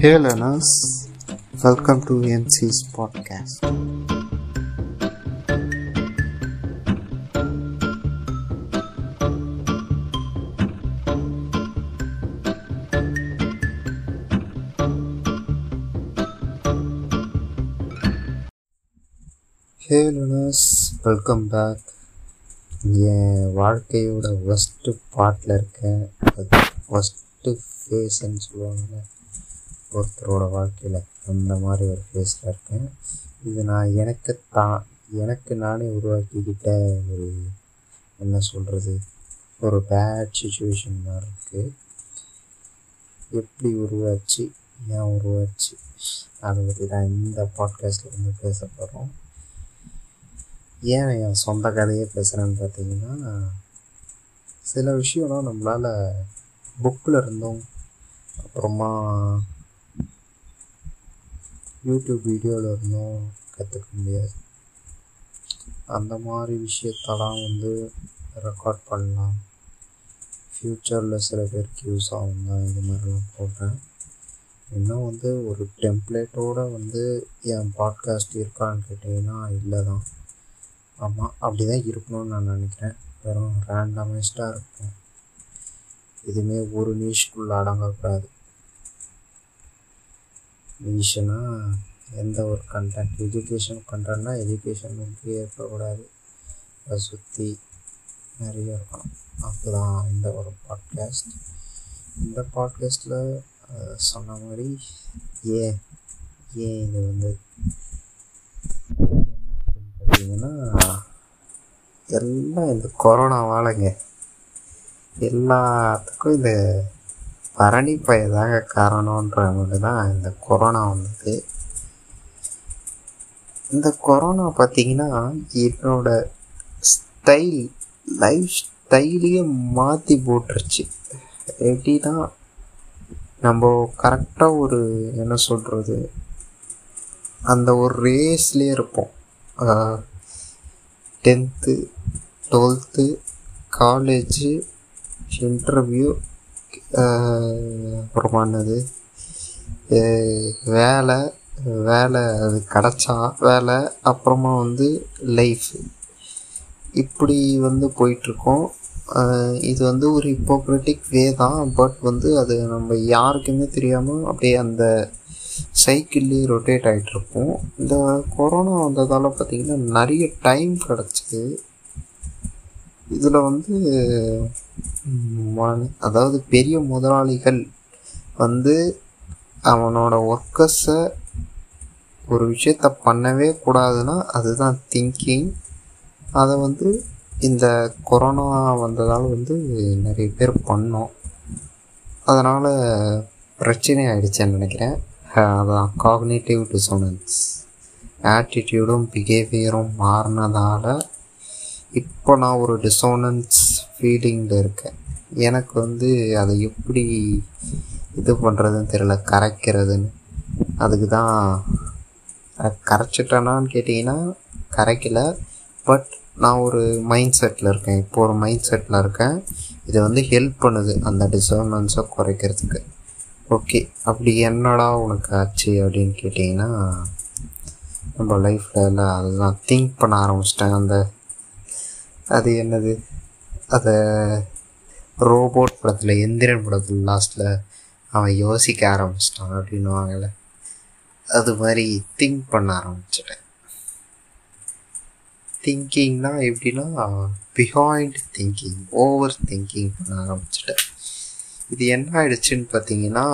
Hey learners, welcome to MC's podcast. Hey லுனஸ் welcome back என் வாழ்க்கையோட worst பாட்டில் இருக்கேன் அது worst ஃபேஸ்ன்னு சொல்லுவாங்கள்ல ஒருத்தரோட வாழ்க்கையில் அந்த மாதிரி ஒரு ஃபேஸில் இருக்கேன். இது நான் எனக்கு தான் எனக்கு நானே உருவாக்கிக்கிட்ட ஒரு என்ன சொல்கிறது ஒரு பேட் சுச்சுவேஷன் மாதிரி இருக்குது எப்படி உருவாச்சு ஏன் உருவாச்சு அதை பற்றி தான் இந்த பாட்காஸ்ட்டில் வந்து பேச போகிறோம் ஏன் என் சொந்த கதையே பேசுகிறேன்னு பார்த்தீங்கன்னா சில விஷயம்லாம் நம்மளால் புக்கில் இருந்தும் அப்புறமா யூடியூப் வீடியோவில் இருந்தும் கற்றுக்க முடியாது. அந்த மாதிரி விஷயத்தெல்லாம் வந்து ரெக்கார்ட் பண்ணலாம். ஃப்யூச்சரில் சில பேருக்கு யூஸ் ஆகும் தான் இது மாதிரிலாம் போடுறேன். இன்னும் வந்து ஒரு டெம்ப்ளேட்டோடு வந்து என் பாட்காஸ்ட் இருக்கான்னு கேட்டிங்கன்னா இல்லை தான் ஆமாம் அப்படி தான் இருக்கணும்னு நான் நினைக்கிறேன். வெறும் ரேண்டமைஸ்டாக இருக்கும். எதுவுமே ஒரு நீஷ்குள்ளே அடங்கக்கூடாது. நீஷுனா எந்த ஒரு கண்டென்ட் எஜுகேஷன் கண்டென்ட்னா எஜுகேஷன் வந்து இருக்கக்கூடாது அதை சுற்றி நிறைய இருக்கும் அதுதான் இந்த ஒரு பாட்காஸ்ட் இந்த பாட்காஸ்ட்டில் சொன்ன மாதிரி ஏன் ஏன் இது வந்து பார்த்தீங்கன்னா எல்லாம் இந்த கொரோனாவாலங்க எல்லாத்துக்கும் இந்த பரணி பயதாக காரணன்றவங்க தான் இந்த கொரோனா வந்தது. இந்த கொரோனா பார்த்தீங்கன்னா என்னோட ஸ்டைல் லைஃப் ஸ்டைலையே மாற்றி போட்டுருச்சு. எப்படின்னா நம்ம கரெக்டாக ஒரு என்ன சொல்கிறது அந்த ஒரு ரேஸ்லேயே இருப்போம். டென்த்து டுவெல்த்து காலேஜு இன்டர்வியூ அப்புறமா வேலை வேலை அது கிடச்சா வேலை அப்புறமா வந்து லைஃப் இப்படி வந்து போயிட்டுருக்கோம். இது வந்து ஒரு ஹிப்போக்ரட்டிக் வே தான் பட் வந்து அது நம்ம யாருக்குமே தெரியாமல் அப்படியே அந்த சைக்கிள்லேயே ரொட்டேட் ஆகிட்ருப்போம் இந்த கொரோனா வந்ததால் பார்த்திங்கன்னா நிறைய டைம் கிடச்சிது. இதில் வந்து அதாவது பெரிய முதலாளிகள் வந்து அவனோட ஒர்க்கர்ஸை ஒரு விஷயத்த பண்ணவே கூடாதுன்னா அதுதான் திங்கிங் அதை வந்து இந்த கொரோனா வந்ததால் வந்து நிறைய பேர் பண்ணோம். அதனால் பிரச்சனை ஆகிடுச்சேன்னு நினைக்கிறேன். அதான் காக்னேட்டிவ் டிசோனன்ஸ் ஆட்டிடியூடும் பிஹேவியரும் மாறினதால் இப்போ நான் ஒரு டிசோனன்ஸ் ஃபீலிங்கில் இருக்கேன். எனக்கு வந்து அதை எப்படி இது பண்ணுறதுன்னு தெரியல கரைக்கிறதுன்னு. அதுக்கு தான் கரைச்சிட்டேனான்னு கேட்டிங்கன்னா கரைக்கலை. பட் நான் ஒரு மைண்ட் செட்டில் இருக்கேன். இப்போ ஒரு மைண்ட் செட்டில் இருக்கேன். இது வந்து ஹெல்ப் பண்ணுது அந்த டிசோனன்ஸை குறைக்கிறதுக்கு. ஓகே அப்படி என்னடா உனக்கு ஆச்சு அப்படின்னு கேட்டிங்கன்னா நம்ம லைஃப்பில் எல்லாம் அதுதான். திங்க் பண்ண ஆரம்பிச்சிட்டேன் அந்த அது என்னது? அதை ரோபோட் படத்தில் எந்திரன் படத்தில் லாஸ்ட்டில் அவன் யோசிக்க ஆரம்பிச்சிட்டான் அப்படின்னுவாங்கள்ல அது மாதிரி திங்க் பண்ண ஆரம்பிச்சிட்டேன். திங்கிங்னா எப்படின்னா பிஹாயிண்ட் திங்கிங் ஓவர் திங்கிங் பண்ண ஆரம்பிச்சிட்டேன். இது என்ன ஆயிடுச்சுன்னு பார்த்தீங்கன்னா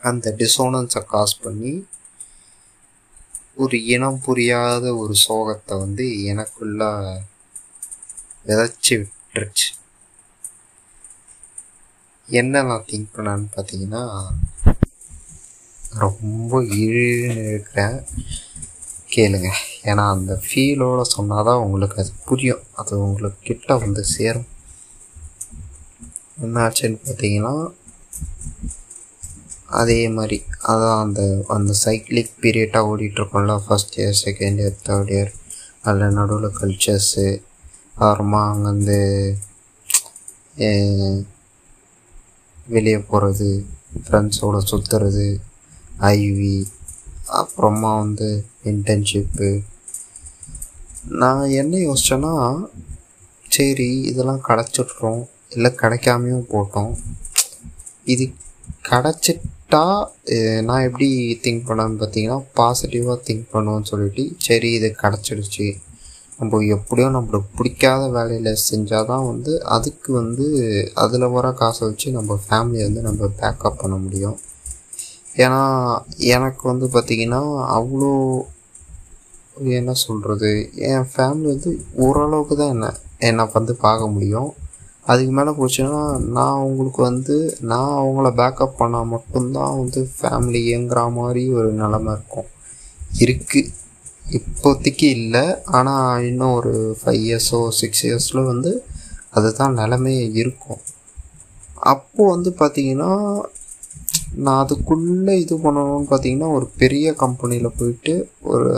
அந்த டிசோனன்ஸை காஸ் பண்ணி ஒரு இனம் புரியாத ஒரு சோகத்தை வந்து எனக்குள்ள விதைச்சி விட்டுருச்சு. என்ன நான் திங்க் பண்ணான்னு பார்த்தீங்கன்னா ரொம்ப இழுன்னு இருக்கிறேன் கேளுங்க. ஏன்னா அந்த ஃபீலோடு சொன்னால் தான் உங்களுக்கு அது புரியும். அது உங்களுக்கு கிட்ட வந்து சேரும். என்னாச்சுன்னு பார்த்தீங்கன்னா அதே மாதிரி அதான் அந்த அந்த சைக்கிளிக் பீரியடாக ஓடிட்டுருக்கோம்ல first year second year third year அதில் நடுவில் கல்ச்சர்ஸு அப்புறமா அங்கேருந்து வெளியே போகிறது ஃப்ரெண்ட்ஸோடு சுற்றுறது ஐவி அப்புறமா வந்து இன்டர்ன்ஷிப்பு நான் என்ன யோசிச்சேன்னா சரி இதெல்லாம் கிடச்சிட்றோம் இல்லை கிடைக்காமையும் போட்டோம். இது கிடச்சிட்டு கரெக்டாக நான் எப்படி திங்க் பண்ணேன்னு பார்த்தீங்கன்னா பாசிட்டிவாக திங்க் பண்ணுவோன்னு சொல்லிட்டு சரி இது கிடச்சிடுச்சு. நம்ம எப்படியோ நம்மளுக்கு பிடிக்காத வேலையில் செஞ்சால் தான் வந்து அதுக்கு வந்து அதில் வர காசை வச்சு நம்ம ஃபேமிலியை வந்து நம்ம பேக்கப் பண்ண முடியும். ஏன்னா எனக்கு வந்து பார்த்திங்கன்னா அவ்வளோ என்ன சொல்கிறது என் ஃபேமிலி வந்து ஓரளவுக்கு தான் என்ன என்னை வந்து பார்க்க முடியும். அதுக்கு மேலே போச்சுன்னா நான் அவங்களுக்கு வந்து நான் அவங்கள பேக்கப் பண்ணால் மட்டும்தான் வந்து ஃபேமிலி இயங்குற மாதிரி ஒரு நிலமை இருக்கும். இருக்குது இப்போதைக்கு இல்லை. ஆனால் இன்னும் ஒரு ஃபைவ் இயர்ஸோ சிக்ஸ் இயர்ஸில் வந்து அதுதான் நிலமையே இருக்கும். அப்போது வந்து பார்த்திங்கன்னா நான் அதுக்குள்ளே இது பண்ணணும்னு பார்த்தீங்கன்னா ஒரு பெரிய கம்பெனியில் போயிட்டு ஒரு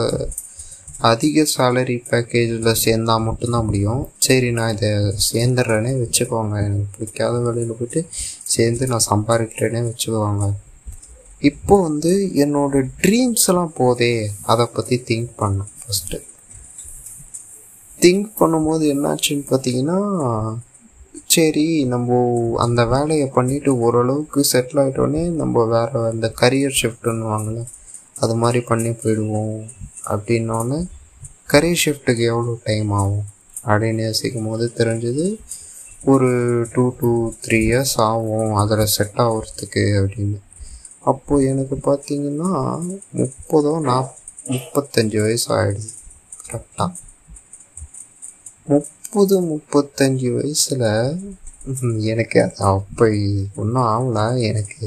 அதிக சேலரி பேக்கேஜில் சேர்ந்தால் மட்டும்தான் முடியும். சரி நான் இதை சேர்ந்துடுறேனே வச்சுக்கோங்க. எனக்கு பிடிக்காத வேலையில் போயிட்டு சேர்ந்து நான் சம்பாதிக்கிறேனே வச்சுக்குவாங்க இப்போ வந்து என்னோட ட்ரீம்ஸ் எல்லாம் போதே அதை பற்றி திங்க் பண்ணேன் ஃபஸ்ட்டு திங்க் பண்ணும்போது என்னாச்சுன்னு பார்த்தீங்கன்னா சரி நம்ம அந்த வேலையை பண்ணிட்டு ஓரளவுக்கு செட்டில் ஆகிட்டோன்னே நம்ம வேறு அந்த கரியர் ஷிஃப்ட்டுன்னு வாங்கல. அது மாதிரி பண்ணி போயிடுவோம். அப்படின்னோடனே கரியர் ஷிஃப்ட்டுக்கு எவ்வளோ டைம் ஆகும்? அப்படின்னு யோசிக்கும் போது தெரிஞ்சது ஒரு டூ டூ த்ரீ இயர்ஸ் ஆகும். அதில் செட் ஆகிறதுக்கு அப்படின்னு. அப்போது எனக்கு பார்த்தீங்கன்னா முப்பதோ நாப் முப்பத்தஞ்சு வயசு ஆகிடுது கரெக்டாக முப்பது முப்பத்தஞ்சு வயசில் எனக்கு அது அப்போ ஒன்றும் ஆகல. எனக்கு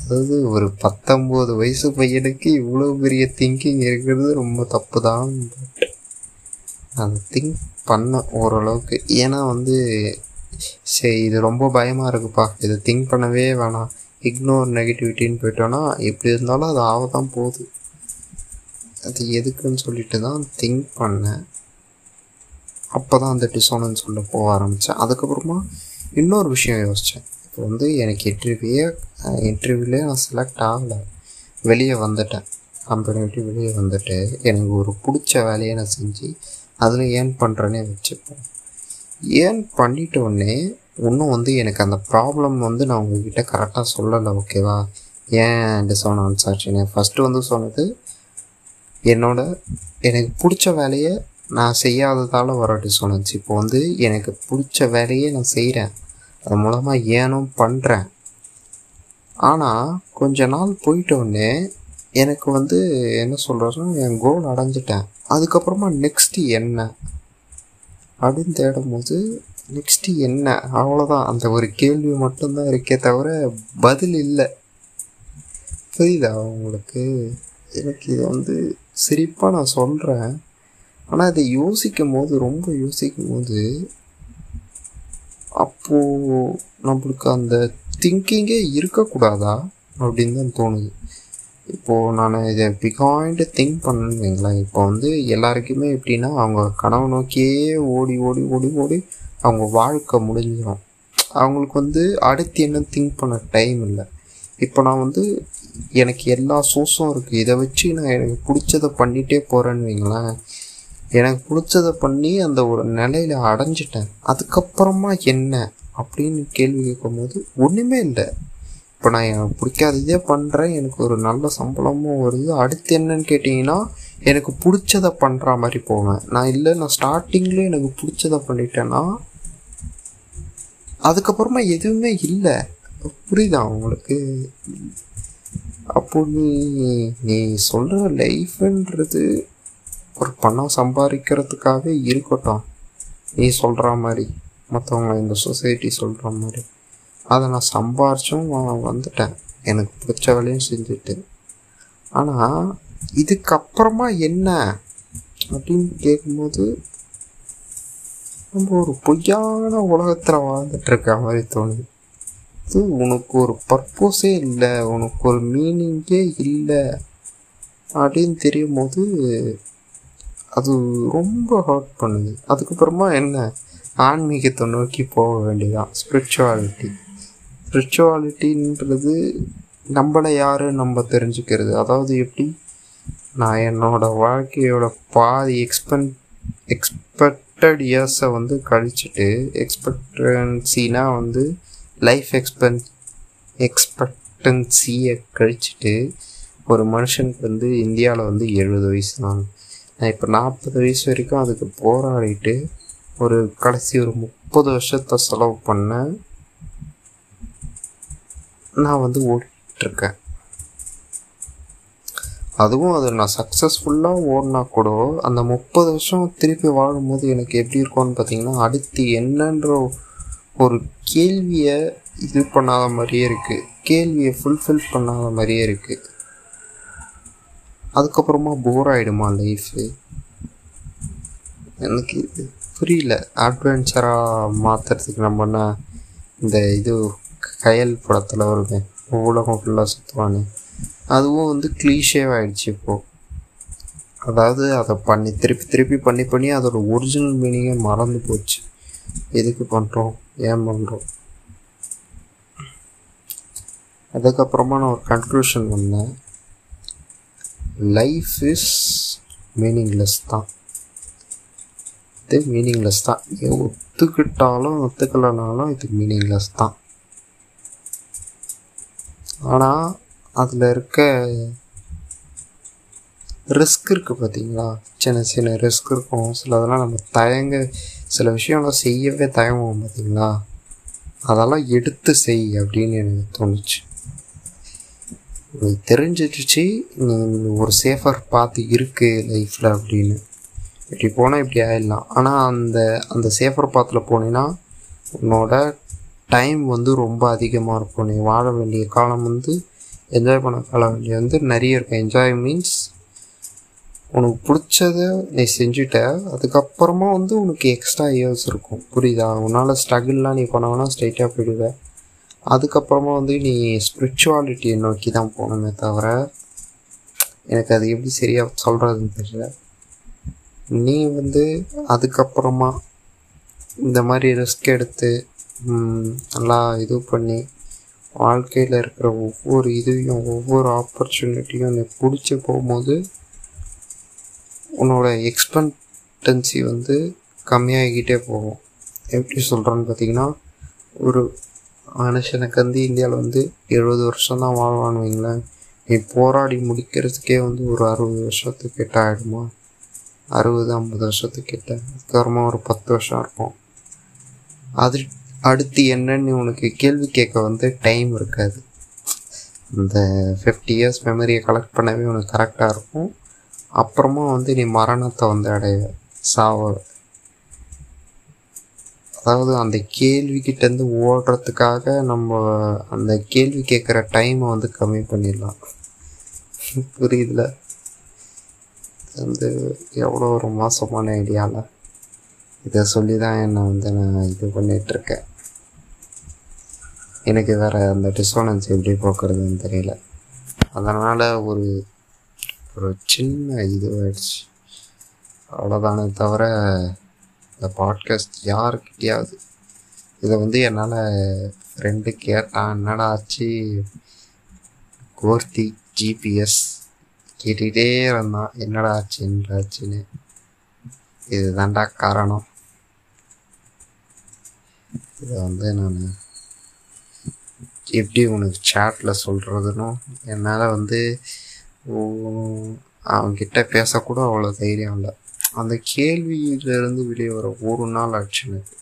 அதாவது ஒரு பத்தொம்போது வயசு பையனுக்கு இவ்வளோ பெரிய திங்கிங் இருக்கிறது ரொம்ப தப்பு தான் அந்த திங்க் பண்ண ஓரளவுக்கு. ஏன்னா வந்து சரி இது ரொம்ப பயமாக இருக்குப்பா. இதை திங்க் பண்ணவே வேணாம். இக்னோர் நெகட்டிவிட்டின்னு போயிட்டோன்னா எப்படி இருந்தாலும் அது ஆக தான் போகுது. அது எதுக்குன்னு சொல்லிட்டு தான் திங்க் பண்ணேன். அப்போ தான் அந்த டிசோனன்ஸ் சொல்ல போக ஆரம்பித்தேன் அதுக்கப்புறமா இன்னொரு விஷயம் யோசித்தேன் இப்போ வந்து எனக்கு இன்டர்வியூவே இன்டர்வியூலே நான் செலக்ட் ஆகலை. வெளியே வந்துட்டேன். கம்பெனி விட்டு வெளியே வந்துட்டு எனக்கு ஒரு பிடிச்ச வேலையை நான் செஞ்சு அதில் ஏர்ன் பண்ணுறேன்னே வச்சுப்பேன். ஏர்ன் பண்ணிட்ட உடனே இன்னும் வந்து எனக்கு அந்த ப்ராப்ளம் வந்து நான் உங்ககிட்ட கரெக்டாக சொல்லலை ஓகேவா ஏன் டிசோனன்ஸ் ஆச்சுன்னு ஃபஸ்ட்டு வந்து சொன்னது என்னோட எனக்கு பிடிச்ச வேலையை நான் செய்யாததால் வர டிசோனன்ஸ் இப்போ வந்து எனக்கு பிடிச்ச வேலையை நான் செய்கிறேன் அது மூலமாக ஏனும் பண்ணுறேன் ஆனால் கொஞ்ச நாள் போயிட்டோடனே எனக்கு வந்து என்ன சொல்கிறதுன்னா என் கோல் அடைஞ்சிட்டேன். அதுக்கப்புறமா நெக்ஸ்ட்டு என்ன? அப்படின்னு தேடும் போது நெக்ஸ்ட்டு என்ன? அவ்வளோதான் அந்த ஒரு கேள்வி மட்டும்தான் இருக்கே தவிர பதில் இல்லை. புரியுதா உங்களுக்கு? எனக்கு இது வந்து சிரிப்பாக நான் சொல்கிறேன் ஆனால் இதை யோசிக்கும் போது ரொம்ப யோசிக்கும் போது அப்போது நம்மளுக்கு அந்த திங்கிங்கே இருக்கக்கூடாதா அப்படின்னு தான் தோணுது. இப்போது நான் இதை பிகாயிண்ட் திங்க் பண்ணேன்னு வைங்களேன். இப்போ வந்து எல்லாருக்குமே எப்படின்னா அவங்க கனவு நோக்கியே ஓடி ஓடி ஓடி ஓடி அவங்க வாழ்க்கை முடிஞ்சிடும் அவங்களுக்கு வந்து அடுத்து என்ன திங்க் பண்ண டைம் இல்லை. இப்போ நான் வந்து எனக்கு எல்லா சோர்ஸும் இருக்குது இதை வச்சு நான் எனக்கு பிடிச்சதை பண்ணிகிட்டே போகிறேன்னு வைங்களேன். எனக்கு பிடிச்சத பண்ணி அந்த ஒரு நிலையில அடைஞ்சிட்டேன். அதுக்கப்புறமா என்ன அப்படின்னு கேள்வி கேட்கும்போது ஒன்றுமே இல்லை. இப்போ நான் எனக்கு பிடிக்காததே பண்ணுறேன் எனக்கு ஒரு நல்ல சம்பளமும் வருது. அடுத்து என்னன்னு கேட்டிங்கன்னா எனக்கு பிடிச்சதை பண்ணுற மாதிரி போவேன். நான் இல்லை நான் ஸ்டார்டிங்லேயே எனக்கு பிடிச்சத பண்ணிட்டேன்னா அதுக்கப்புறமா எதுவுமே இல்லை. புரியுதா உங்களுக்கு? அப்போ நீ நீ சொல்கிற லைஃப்ன்றது ஒரு பணம் சம்பாதிக்கிறதுக்காகவே இருக்கட்டும். நீ சொல்கிற மாதிரி மற்றவங்க இந்த சொசைட்டி சொல்கிற மாதிரி. அதை நான் சம்பாரிச்சும் வந்துட்டேன். எனக்கு பிடிச்ச வேலையும் செஞ்சுட்டு. ஆனால் இதுக்கப்புறமா என்ன அப்படின்னு கேட்கும்போது நம்ம ஒரு பொய்யான உலகத்தில் வாழ்ந்துட்டுருக்க மாதிரி தோணுது. இது உனக்கு ஒரு பர்பஸே இல்லை உனக்கு ஒரு மீனிங்கே இல்லை அப்படின்னு தெரியும் போது அது ரொம்ப ஹர்ட் பண்ணுது. அதுக்கப்புறமா என்ன? ஆன்மீகத்தை நோக்கி போக வேண்டியதான் ஸ்பிரிச்சுவாலிட்டி ஸ்பிரிச்சுவாலிட்டின்றது நம்மளை யாரு நம்ம தெரிஞ்சுக்கிறது? அதாவது எப்படி? நான் என்னோட வாழ்க்கையோட பாதி எக்ஸ்பென் எக்ஸ்பெக்டட் இயர்ஸை வந்து கழிச்சிட்டு எக்ஸ்பெக்டன்சினா வந்து லைஃப் எக்ஸ்பென் எக்ஸ்பெக்டன்சியை கழிச்சிட்டு ஒரு மனுஷனுக்கு வந்து இந்தியாவில் வந்து எழுபது வயசு தான். இப்போ நாற்பது வயசு வரைக்கும் அதுக்கு போராடிட்டு ஒரு கடைசி ஒரு முப்பது வருஷத்தை செலவு பண்ண நான் வந்து ஓடிட்டுருக்கேன். அதுவும் அது நான் சக்ஸஸ்ஃபுல்லாக ஓடினா கூட அந்த முப்பது வருஷம் திருப்பி வாழும்போது எனக்கு எப்படி இருக்கும்னு பார்த்தீங்கன்னா அடுத்து என்னன்ற ஒரு கேள்வியை இது பண்ணாத மாதிரியே இருக்குது கேள்வியை ஃபுல்ஃபில் பண்ணாத மாதிரியே இருக்குது அதுக்கப்புறமா போர் ஆகிடுமா லைஃபு எனக்கு இது புரியல. அட்வென்ச்சராக மாற்றுறதுக்கு நம்ம என்ன இந்த இது கயல் படத்தில் வருவேன் உலகம் ஃபுல்லாக சுற்றுவானே அதுவும் வந்து கிளீஷேவாகிடுச்சு இப்போது அதாவது அதை பண்ணி திருப்பி திருப்பி பண்ணி பண்ணி அதோட ஒரிஜினல் மீனிங்கே மறந்து போச்சு. எதுக்கு பண்ணுறோம் ஏன் பண்ணுறோம் அதுக்கப்புறமா நான் ஒரு கன்க்ளூஷன் வந்தேன் லைஃப் இஸ் மீனிங்லெஸ் தான். இது மீனிங்லெஸ் தான். ஒத்துக்கிட்டாலும் ஒத்துக்கலைனாலும் இது மீனிங்லெஸ் தான். ஆனால் அதில் இருக்க ரிஸ்க் இருக்குது பார்த்தீங்களா சின்ன சின்ன ரிஸ்க் இருக்கும். சில அதெல்லாம் நம்ம தயங்க சில விஷயம்லாம் செய்யவே தயங்குவோம் பார்த்தீங்களா அதெல்லாம் எடுத்து செய் அப்படின்னு எனக்கு தோணுச்சு. தெரிஞ்சிடுச்சு. நீ ஒரு சேஃபர் பார்த்து இருக்கு லைஃப்பில் அப்படின்னு. இப்படி போனால் இப்படி ஆயிடலாம். ஆனால் அந்த அந்த சேஃபர் பாத்தில் போனீங்கன்னா உன்னோட டைம் வந்து ரொம்ப அதிகமாக இருக்கும். நீ வாழ வேண்டிய காலம் வந்து என்ஜாய் பண்ண காலம் வேண்டிய வந்து நிறைய இருக்கும். என்ஜாய் மீன்ஸ் உனக்கு பிடிச்சத நீ செஞ்சுட்ட அதுக்கப்புறமா வந்து உனக்கு எக்ஸ்ட்ரா இயர்ஸ் இருக்கும். புரியுதா? உன்னால் ஸ்ட்ரகிள்லாம் நீ பண்ணவனா ஸ்ட்ரைட்டாக போயிடுவேன் அதுக்கப்புறமா வந்து நீ ஸ்பிரிச்சுவாலிட்டியை நோக்கி தான் போகணுமே தவிர எனக்கு அது எப்படி சரியாக சொல்கிறதுன்னு தெரியல. நீ வந்து அதுக்கப்புறமா இந்த மாதிரி ரிஸ்க் எடுத்து நல்லா இது பண்ணி வாழ்க்கையில் இருக்கிற ஒவ்வொரு இதையும் ஒவ்வொரு ஆப்பர்ச்சுனிட்டியும் நீ பிடிச்சி போகும்போது உன்னோட எக்ஸ்பெக்டன்சி வந்து கம்மியாகிக்கிட்டே போகும். எப்படி சொல்கிறேன்னு பார்த்தீங்கன்னா ஒரு மனுஷனுக்கு வந்து இந்தியாவில் வந்து எழுபது வருஷம் தான் வாழ்வான்னு வைங்களேன். நீ போராடி முடிக்கிறதுக்கே வந்து ஒரு அறுபது வருஷத்துக்கு கிட்ட ஆகிடுமா அறுபது ஐம்பது வருஷத்துக்கு கிட்ட. அதுக்கப்புறமா ஒரு பத்து வருஷம் இருக்கும். அது அடுத்து என்னன்னு உனக்கு கேள்வி கேட்க வந்து டைம் இருக்காது. இந்த ஃபிஃப்டி இயர்ஸ் மெமரியை கலெக்ட் பண்ணவே உனக்கு கரெக்டாக இருக்கும். அப்புறமா வந்து நீ மரணத்தை வந்து அடைய சாவ அதாவது அந்த கேள்விக்கிட்டேருந்து ஓடுறதுக்காக நம்ம அந்த கேள்வி கேட்குற டைமை வந்து கம்மி பண்ணிடலாம். புரியுதுல? வந்து எவ்வளோ ஒரு மோசமான ஐடியாவில் இதை சொல்லி தான் என்னை வந்து நான் இது பண்ணிகிட்ருக்கேன் எனக்கு வேறு அந்த டிஸ்டோனன்ஸ் எப்படி போக்குறதுன்னு தெரியல. அதனால் ஒரு ஒரு சின்ன இது ஆயிடுச்சு. அவ்வளோதானே தவிர இந்த பாட்காஸ்ட் யாருக்கிட்டையாவது? இதை வந்து என்னால் ரெண்டு கேட்டான் என்னடா ஆச்சு? கோர்த்தி ஜிபிஎஸ் கேட்டுக்கிட்டே இருந்தான். என்னடா ஆச்சு என்னடாச்சுன்னு இது காரணம். இதை வந்து நான் எப்படி உனக்கு சேட்டில் சொல்கிறதுனோ என்னால் வந்து அவன்கிட்ட பேசக்கூட அவ்வளோ தைரியம் இல்லை. அந்த கேள்வியிலேருந்து வெளியே வர ஒரு நாள் ஆச்சு எனக்கு.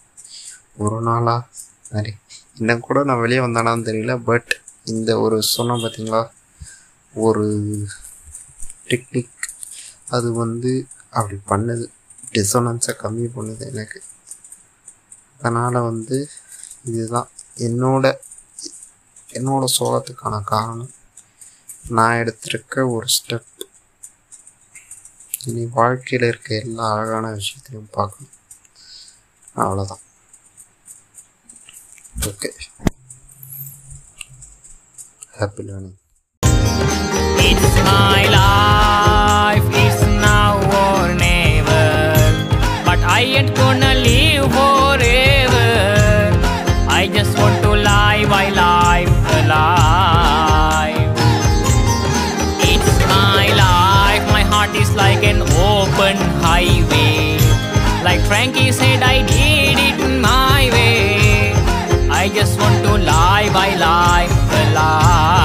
ஒரு நாளா? சரி. இன்னும் கூட நான் வெளியே வந்தானான்னு தெரியல பட் இந்த ஒரு சொன்னேன் பார்த்தீங்களா ஒரு டெக்னிக் அது வந்து அப்படி பண்ணுது. டிசோனன்ஸை கம்மி பண்ணுது எனக்கு. அதனால் வந்து இதுதான். என்னோட என்னோட சோகத்துக்கான காரணம். நான் எடுத்திருக்க ஒரு ஸ்டெப் இனி வாழ்க்கையில் இருக்க எல்லா அழகான விஷயத்தையும் பார்க்கணும். அவ்வளோதான் okay happy learning It's my life, it's now or never. But I ain't gonna live for it. my way. Like Frankie said, I did it my way. I just want to lie by lie, the lie.